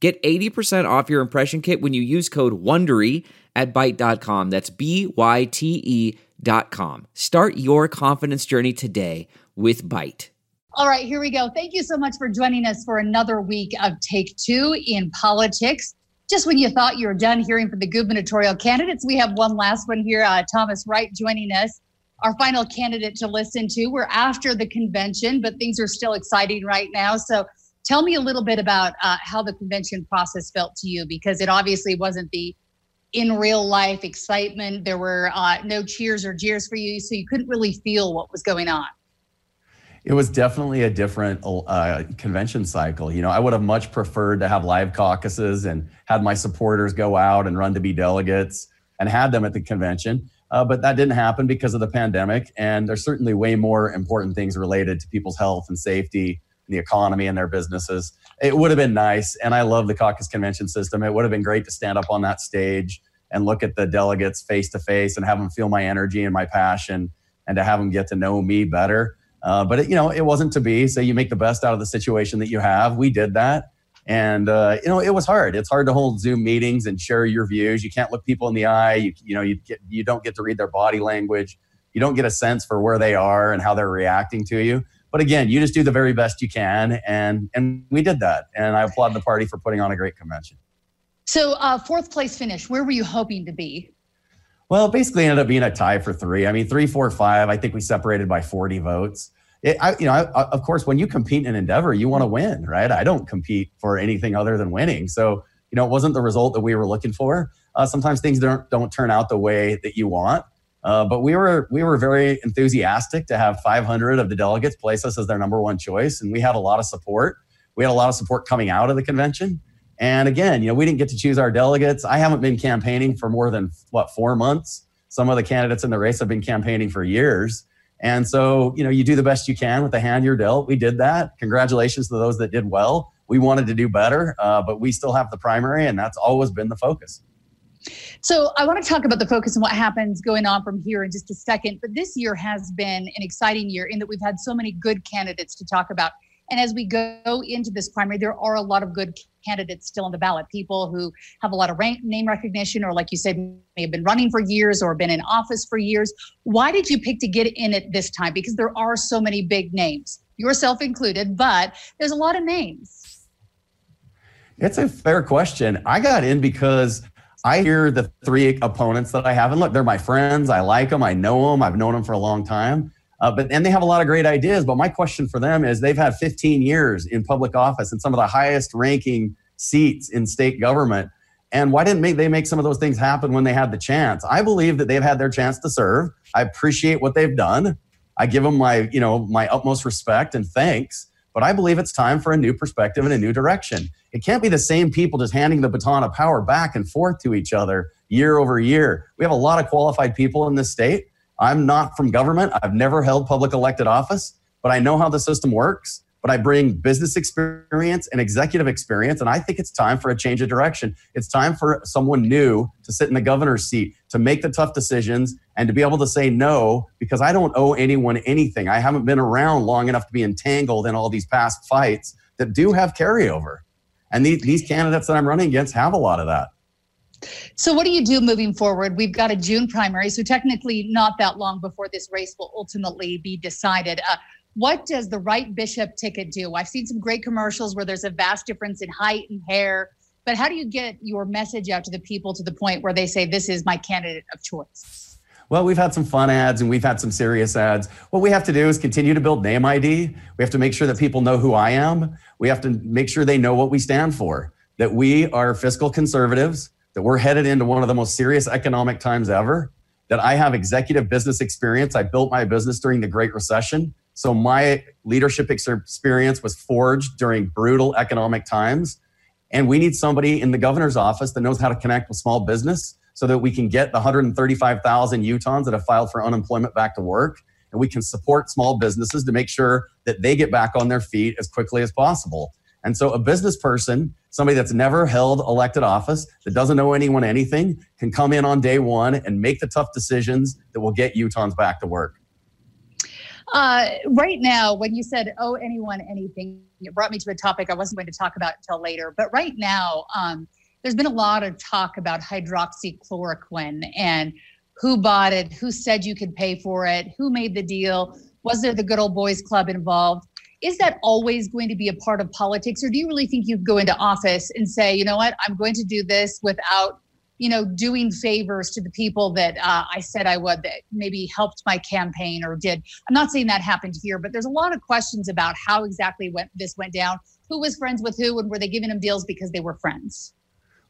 Get 80% off your impression kit when you use code WONDERY at Byte.com. That's B-Y-T-E dot com. Start your confidence journey today with Byte. All right, here we go. Thank you so much for joining us for another week of Take Two in Politics. Just when you thought you were done hearing from the gubernatorial candidates, we have one last one here. Uh, Thomas Wright joining us, our final candidate to listen to. We're after the convention, but things are still exciting right now. So Tell me a little bit about uh, how the convention process felt to you, because it obviously wasn't the in real life excitement. There were uh, no cheers or jeers for you, so you couldn't really feel what was going on. It was definitely a different uh, convention cycle. You know, I would have much preferred to have live caucuses and had my supporters go out and run to be delegates and had them at the convention. Uh, but that didn't happen because of the pandemic. And there's certainly way more important things related to people's health and safety the economy and their businesses. It would have been nice, and I love the caucus convention system. It would have been great to stand up on that stage and look at the delegates face to face and have them feel my energy and my passion, and to have them get to know me better. Uh, but it, you know, it wasn't to be. So you make the best out of the situation that you have. We did that, and uh, you know, it was hard. It's hard to hold Zoom meetings and share your views. You can't look people in the eye. You, you know, you get you don't get to read their body language. You don't get a sense for where they are and how they're reacting to you. But again, you just do the very best you can, and and we did that. And I applaud the party for putting on a great convention. So, uh, fourth place finish. Where were you hoping to be? Well, it basically ended up being a tie for three. I mean, three, four, five. I think we separated by forty votes. It, I, you know, I, of course, when you compete in an endeavor, you want to win, right? I don't compete for anything other than winning. So, you know, it wasn't the result that we were looking for. Uh, sometimes things don't don't turn out the way that you want. Uh, but we were we were very enthusiastic to have 500 of the delegates place us as their number one choice, and we had a lot of support. We had a lot of support coming out of the convention. And again, you know, we didn't get to choose our delegates. I haven't been campaigning for more than what four months. Some of the candidates in the race have been campaigning for years. And so, you know, you do the best you can with the hand you're dealt. We did that. Congratulations to those that did well. We wanted to do better, uh, but we still have the primary, and that's always been the focus. So I want to talk about the focus and what happens going on from here in just a second. But this year has been an exciting year in that we've had so many good candidates to talk about. And as we go into this primary, there are a lot of good candidates still on the ballot. People who have a lot of rank, name recognition, or like you said, may have been running for years or been in office for years. Why did you pick to get in it this time? Because there are so many big names, yourself included, but there's a lot of names. It's a fair question. I got in because I hear the three opponents that I have, and look, they're my friends. I like them. I know them. I've known them for a long time. Uh, but and they have a lot of great ideas. But my question for them is, they've had 15 years in public office and some of the highest ranking seats in state government. And why didn't they make some of those things happen when they had the chance? I believe that they've had their chance to serve. I appreciate what they've done. I give them my, you know, my utmost respect and thanks. But I believe it's time for a new perspective and a new direction. It can't be the same people just handing the baton of power back and forth to each other year over year. We have a lot of qualified people in this state. I'm not from government. I've never held public elected office, but I know how the system works but I bring business experience and executive experience. And I think it's time for a change of direction. It's time for someone new to sit in the governor's seat, to make the tough decisions, and to be able to say no, because I don't owe anyone anything. I haven't been around long enough to be entangled in all these past fights that do have carryover. And these, these candidates that I'm running against have a lot of that. So, what do you do moving forward? We've got a June primary, so technically not that long before this race will ultimately be decided. Uh, what does the Wright Bishop ticket do? I've seen some great commercials where there's a vast difference in height and hair, but how do you get your message out to the people to the point where they say, this is my candidate of choice? Well, we've had some fun ads and we've had some serious ads. What we have to do is continue to build name ID. We have to make sure that people know who I am. We have to make sure they know what we stand for, that we are fiscal conservatives, that we're headed into one of the most serious economic times ever, that I have executive business experience. I built my business during the Great Recession. So my leadership experience was forged during brutal economic times. And we need somebody in the governor's office that knows how to connect with small business so that we can get the 135,000 Utahns that have filed for unemployment back to work. And we can support small businesses to make sure that they get back on their feet as quickly as possible. And so a business person, somebody that's never held elected office, that doesn't know anyone anything, can come in on day one and make the tough decisions that will get Utahns back to work. Uh, right now, when you said, oh, anyone, anything, it brought me to a topic I wasn't going to talk about until later. But right now, um, there's been a lot of talk about hydroxychloroquine and who bought it, who said you could pay for it, who made the deal, was there the good old boys club involved? Is that always going to be a part of politics, or do you really think you go into office and say, you know what, I'm going to do this without you know, doing favors to the people that uh, I said I would that maybe helped my campaign or did. I'm not saying that happened here, but there's a lot of questions about how exactly went, this went down. Who was friends with who, and were they giving them deals because they were friends?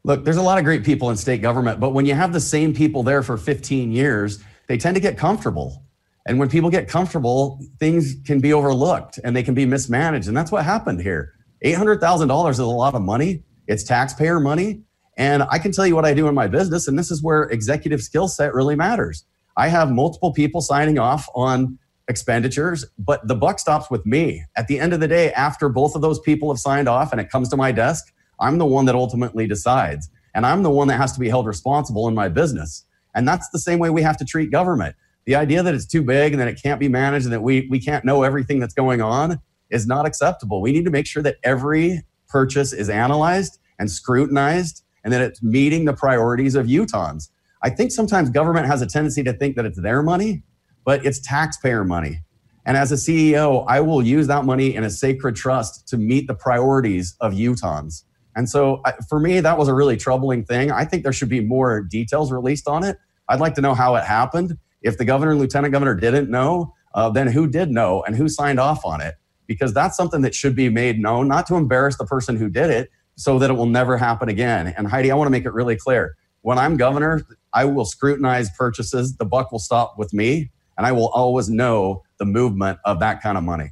Look, there's a lot of great people in state government, but when you have the same people there for 15 years, they tend to get comfortable. And when people get comfortable, things can be overlooked and they can be mismanaged. And that's what happened here. $800,000 is a lot of money. It's taxpayer money. And I can tell you what I do in my business, and this is where executive skill set really matters. I have multiple people signing off on expenditures, but the buck stops with me. At the end of the day, after both of those people have signed off and it comes to my desk, I'm the one that ultimately decides. And I'm the one that has to be held responsible in my business. And that's the same way we have to treat government. The idea that it's too big and that it can't be managed and that we, we can't know everything that's going on is not acceptable. We need to make sure that every purchase is analyzed and scrutinized and that it's meeting the priorities of Utahns. I think sometimes government has a tendency to think that it's their money, but it's taxpayer money. And as a CEO, I will use that money in a sacred trust to meet the priorities of Utahns. And so for me, that was a really troubling thing. I think there should be more details released on it. I'd like to know how it happened. If the governor and lieutenant governor didn't know, uh, then who did know and who signed off on it? Because that's something that should be made known, not to embarrass the person who did it, so that it will never happen again. And Heidi, I want to make it really clear. When I'm governor, I will scrutinize purchases. The buck will stop with me, and I will always know the movement of that kind of money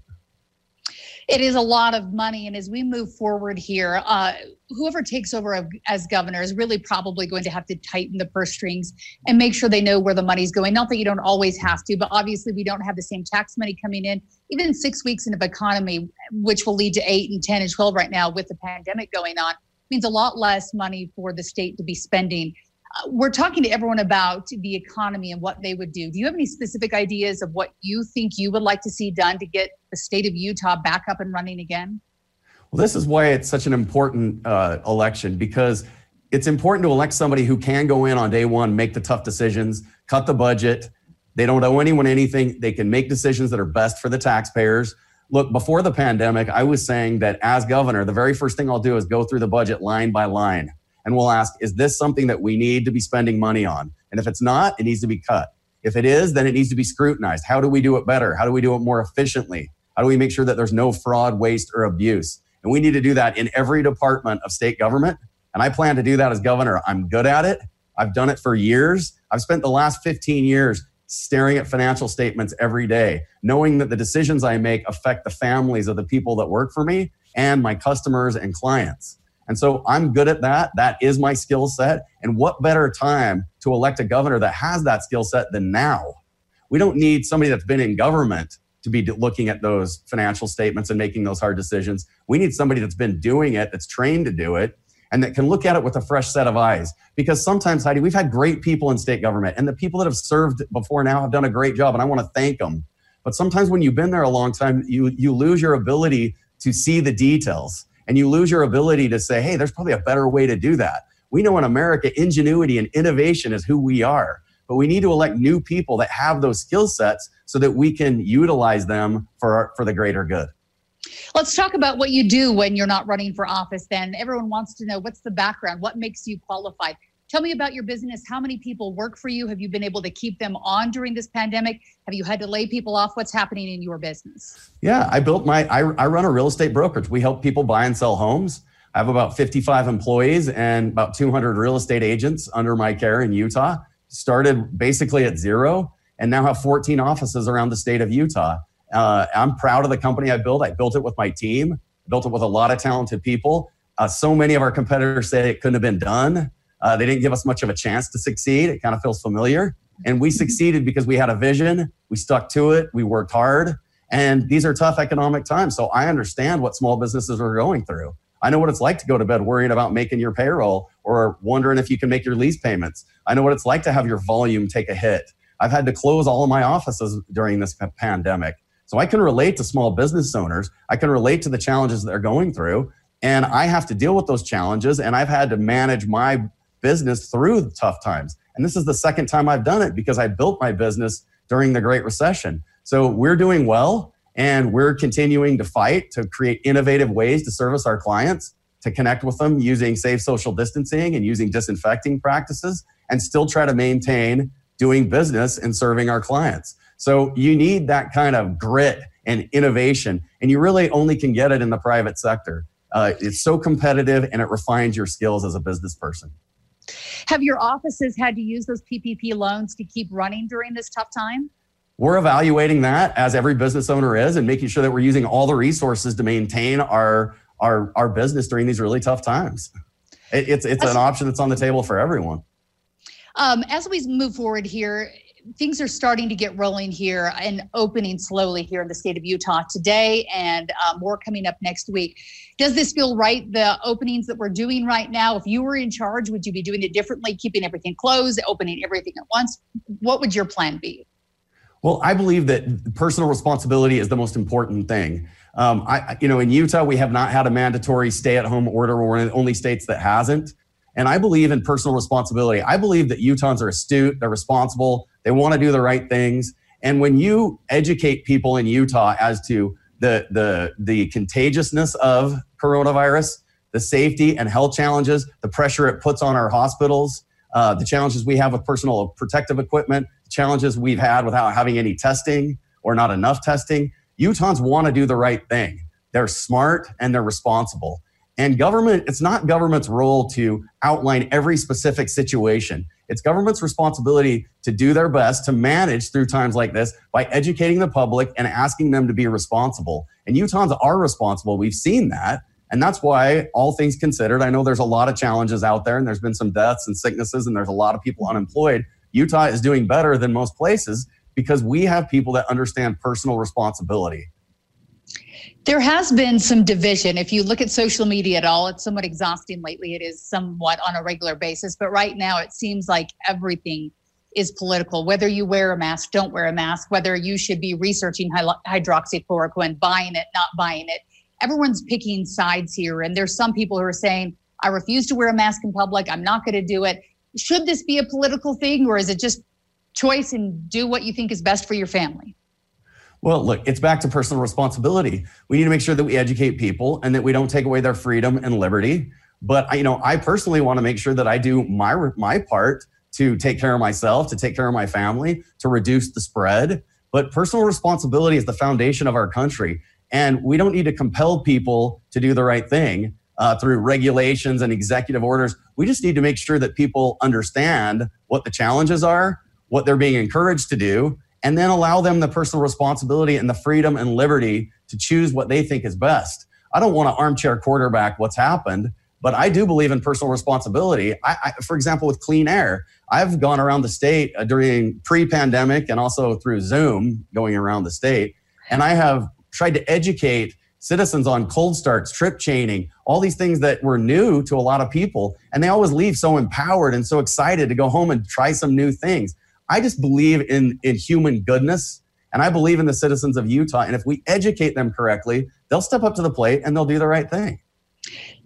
it is a lot of money. And as we move forward here, uh, whoever takes over as governor is really probably going to have to tighten the purse strings and make sure they know where the money's going. Not that you don't always have to, but obviously we don't have the same tax money coming in. Even six weeks into economy, which will lead to eight and 10 and 12 right now with the pandemic going on, means a lot less money for the state to be spending we're talking to everyone about the economy and what they would do. Do you have any specific ideas of what you think you would like to see done to get the state of Utah back up and running again? Well, this is why it's such an important uh, election because it's important to elect somebody who can go in on day one, make the tough decisions, cut the budget. They don't owe anyone anything. They can make decisions that are best for the taxpayers. Look, before the pandemic, I was saying that as governor, the very first thing I'll do is go through the budget line by line and we'll ask, is this something that we need to be spending money on? And if it's not, it needs to be cut. If it is, then it needs to be scrutinized. How do we do it better? How do we do it more efficiently? How do we make sure that there's no fraud, waste, or abuse? And we need to do that in every department of state government. And I plan to do that as governor. I'm good at it. I've done it for years. I've spent the last 15 years staring at financial statements every day, knowing that the decisions I make affect the families of the people that work for me and my customers and clients. And so I'm good at that. That is my skill set. And what better time to elect a governor that has that skill set than now? We don't need somebody that's been in government to be looking at those financial statements and making those hard decisions. We need somebody that's been doing it, that's trained to do it, and that can look at it with a fresh set of eyes. Because sometimes, Heidi, we've had great people in state government, and the people that have served before now have done a great job, and I want to thank them. But sometimes when you've been there a long time, you, you lose your ability to see the details and you lose your ability to say, hey, there's probably a better way to do that. We know in America, ingenuity and innovation is who we are, but we need to elect new people that have those skill sets so that we can utilize them for, for the greater good. Let's talk about what you do when you're not running for office. Then everyone wants to know what's the background, what makes you qualified. Tell me about your business. How many people work for you? Have you been able to keep them on during this pandemic? Have you had to lay people off? What's happening in your business? Yeah, I built my, I, I run a real estate brokerage. We help people buy and sell homes. I have about 55 employees and about 200 real estate agents under my care in Utah. Started basically at zero and now have 14 offices around the state of Utah. Uh, I'm proud of the company I built. I built it with my team, built it with a lot of talented people Uh, so many of our competitors say it couldn't have been done. Uh, they didn't give us much of a chance to succeed. It kind of feels familiar. And we succeeded because we had a vision, we stuck to it, we worked hard. And these are tough economic times. So I understand what small businesses are going through. I know what it's like to go to bed worrying about making your payroll or wondering if you can make your lease payments. I know what it's like to have your volume take a hit. I've had to close all of my offices during this pandemic. So I can relate to small business owners. I can relate to the challenges they're going through. And I have to deal with those challenges. And I've had to manage my business through tough times. And this is the second time I've done it because I built my business during the Great Recession. So we're doing well and we're continuing to fight to create innovative ways to service our clients, to connect with them using safe social distancing and using disinfecting practices, and still try to maintain doing business and serving our clients. So you need that kind of grit and innovation, and you really only can get it in the private sector. Uh, it's so competitive and it refines your skills as a business person. Have your offices had to use those PPP loans to keep running during this tough time? We're evaluating that as every business owner is and making sure that we're using all the resources to maintain our our, our business during these really tough times. It, it's it's an option that's on the table for everyone. Um, as we move forward here, things are starting to get rolling here and opening slowly here in the state of Utah today, and uh, more coming up next week. Does this feel right? The openings that we're doing right now, if you were in charge, would you be doing it differently, keeping everything closed, opening everything at once? What would your plan be? Well, I believe that personal responsibility is the most important thing. Um, I, you know, in Utah, we have not had a mandatory stay-at-home order. We're one of the only states that hasn't. And I believe in personal responsibility. I believe that Utahns are astute, they're responsible, they want to do the right things. And when you educate people in Utah as to the, the, the contagiousness of coronavirus, the safety and health challenges, the pressure it puts on our hospitals, uh, the challenges we have with personal protective equipment, the challenges we've had without having any testing or not enough testing, Utahns want to do the right thing. They're smart and they're responsible. And government, it's not government's role to outline every specific situation. It's government's responsibility to do their best to manage through times like this by educating the public and asking them to be responsible. And Utahns are responsible. We've seen that. And that's why, all things considered, I know there's a lot of challenges out there and there's been some deaths and sicknesses and there's a lot of people unemployed. Utah is doing better than most places because we have people that understand personal responsibility. There has been some division. If you look at social media at all, it's somewhat exhausting lately. It is somewhat on a regular basis. But right now, it seems like everything is political. Whether you wear a mask, don't wear a mask, whether you should be researching hydroxychloroquine, buying it, not buying it. Everyone's picking sides here. And there's some people who are saying, I refuse to wear a mask in public. I'm not going to do it. Should this be a political thing or is it just choice and do what you think is best for your family? Well, look, it's back to personal responsibility. We need to make sure that we educate people and that we don't take away their freedom and liberty. But you know, I personally want to make sure that I do my my part to take care of myself, to take care of my family, to reduce the spread. But personal responsibility is the foundation of our country, and we don't need to compel people to do the right thing uh, through regulations and executive orders. We just need to make sure that people understand what the challenges are, what they're being encouraged to do, and then allow them the personal responsibility and the freedom and liberty to choose what they think is best. I don't want to armchair quarterback what's happened, but I do believe in personal responsibility. I, I, for example, with clean air, I've gone around the state uh, during pre pandemic and also through Zoom going around the state, and I have tried to educate citizens on cold starts, trip chaining, all these things that were new to a lot of people. And they always leave so empowered and so excited to go home and try some new things. I just believe in, in human goodness and I believe in the citizens of Utah. And if we educate them correctly, they'll step up to the plate and they'll do the right thing.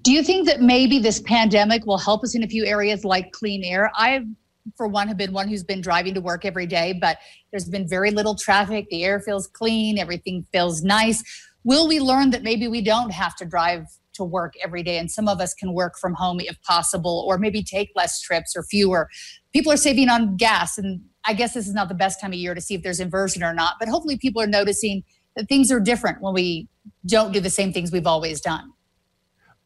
Do you think that maybe this pandemic will help us in a few areas like clean air? I, for one, have been one who's been driving to work every day, but there's been very little traffic. The air feels clean, everything feels nice. Will we learn that maybe we don't have to drive to work every day and some of us can work from home if possible, or maybe take less trips or fewer? People are saving on gas and I guess this is not the best time of year to see if there's inversion or not, but hopefully people are noticing that things are different when we don't do the same things we've always done.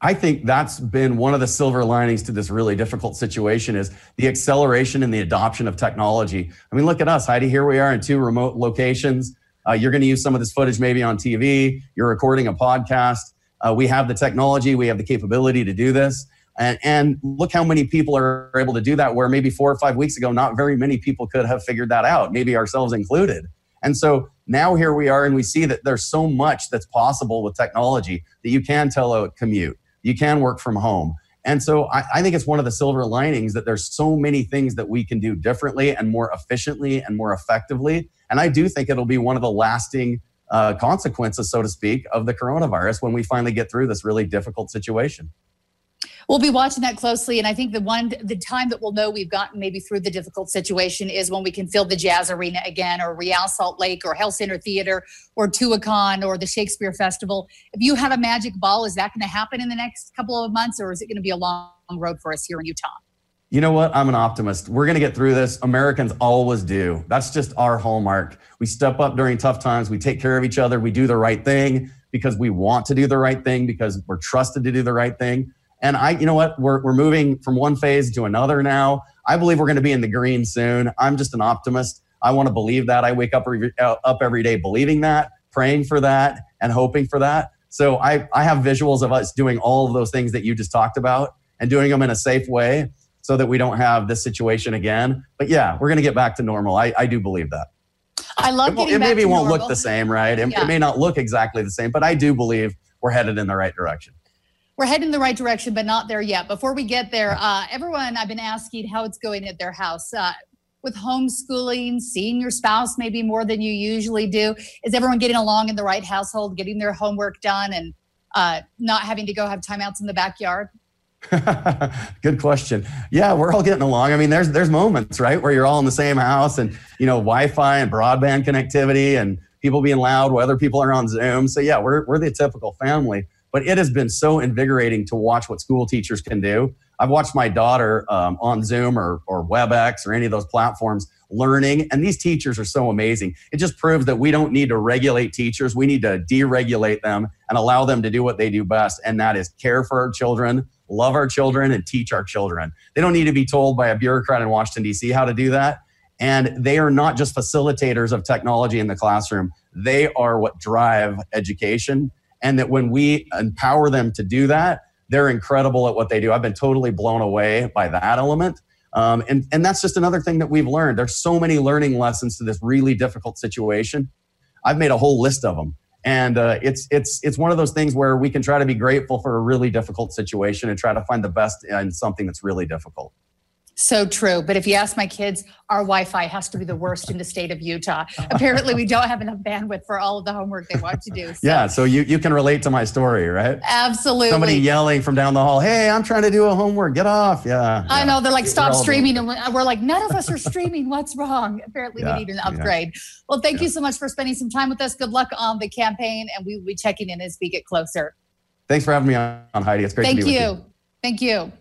I think that's been one of the silver linings to this really difficult situation is the acceleration and the adoption of technology. I mean, look at us, Heidi. Here we are in two remote locations. Uh, you're going to use some of this footage maybe on TV. You're recording a podcast. Uh, we have the technology, we have the capability to do this. And, and look how many people are able to do that, where maybe four or five weeks ago, not very many people could have figured that out, maybe ourselves included. And so now here we are, and we see that there's so much that's possible with technology that you can telecommute, you can work from home. And so I, I, think it's one of the silver linings that there's so many things that we can do differently and more efficiently and more effectively. And I do think it'll be one of the lasting uh, consequences, so to speak, of the coronavirus when we finally get through this really difficult situation. We'll be watching that closely, and I think the one the time that we'll know we've gotten maybe through the difficult situation is when we can fill the Jazz Arena again, or Real Salt Lake, or Hale Center Theater, or Tuacahn, or the Shakespeare Festival. If you had a magic ball, is that going to happen in the next couple of months, or is it going to be a long road for us here in Utah? You know what? I'm an optimist. We're going to get through this. Americans always do. That's just our hallmark. We step up during tough times. We take care of each other. We do the right thing because we want to do the right thing because we're trusted to do the right thing. And I, you know what? We're, we're moving from one phase to another now. I believe we're going to be in the green soon. I'm just an optimist. I want to believe that. I wake up, uh, up every day believing that, praying for that, and hoping for that. So I, I have visuals of us doing all of those things that you just talked about and doing them in a safe way so that we don't have this situation again. But yeah, we're going to get back to normal. I, I do believe that. I love it, it maybe won't normal. look the same, right? It, yeah. it may not look exactly the same, but I do believe we're headed in the right direction we're heading in the right direction, but not there yet. Before we get there, uh, everyone, I've been asking how it's going at their house. Uh, with homeschooling, seeing your spouse maybe more than you usually do? Is everyone getting along in the right household, getting their homework done, and uh, not having to go have timeouts in the backyard? Good question. Yeah, we're all getting along. I mean, there's there's moments, right, where you're all in the same house, and you know, Wi-Fi and broadband connectivity, and people being loud, whether people are on Zoom. So yeah, we're we're the typical family but it has been so invigorating to watch what school teachers can do. I've watched my daughter um, on Zoom or, or WebEx or any of those platforms learning, and these teachers are so amazing. It just proves that we don't need to regulate teachers. We need to deregulate them and allow them to do what they do best, and that is care for our children, love our children, and teach our children. They don't need to be told by a bureaucrat in Washington, D.C. how to do that. And they are not just facilitators of technology in the classroom, they are what drive education and that when we empower them to do that, they're incredible at what they do. I've been totally blown away by that element. Um, and, and that's just another thing that we've learned. There's so many learning lessons to this really difficult situation. I've made a whole list of them. And uh, it's, it's, it's one of those things where we can try to be grateful for a really difficult situation and try to find the best in something that's really difficult. So true. But if you ask my kids, our Wi Fi has to be the worst in the state of Utah. Apparently, we don't have enough bandwidth for all of the homework they want to do. So. Yeah. So you, you can relate to my story, right? Absolutely. Somebody yelling from down the hall, hey, I'm trying to do a homework. Get off. Yeah. I know. They're like, stop streaming. And we're like, none of us are streaming. What's wrong? Apparently, yeah. we need an upgrade. Yeah. Well, thank you so much for spending some time with us. Good luck on the campaign. And we will be checking in as we get closer. Thanks for having me on, Heidi. It's great thank to be you. with you. Thank you.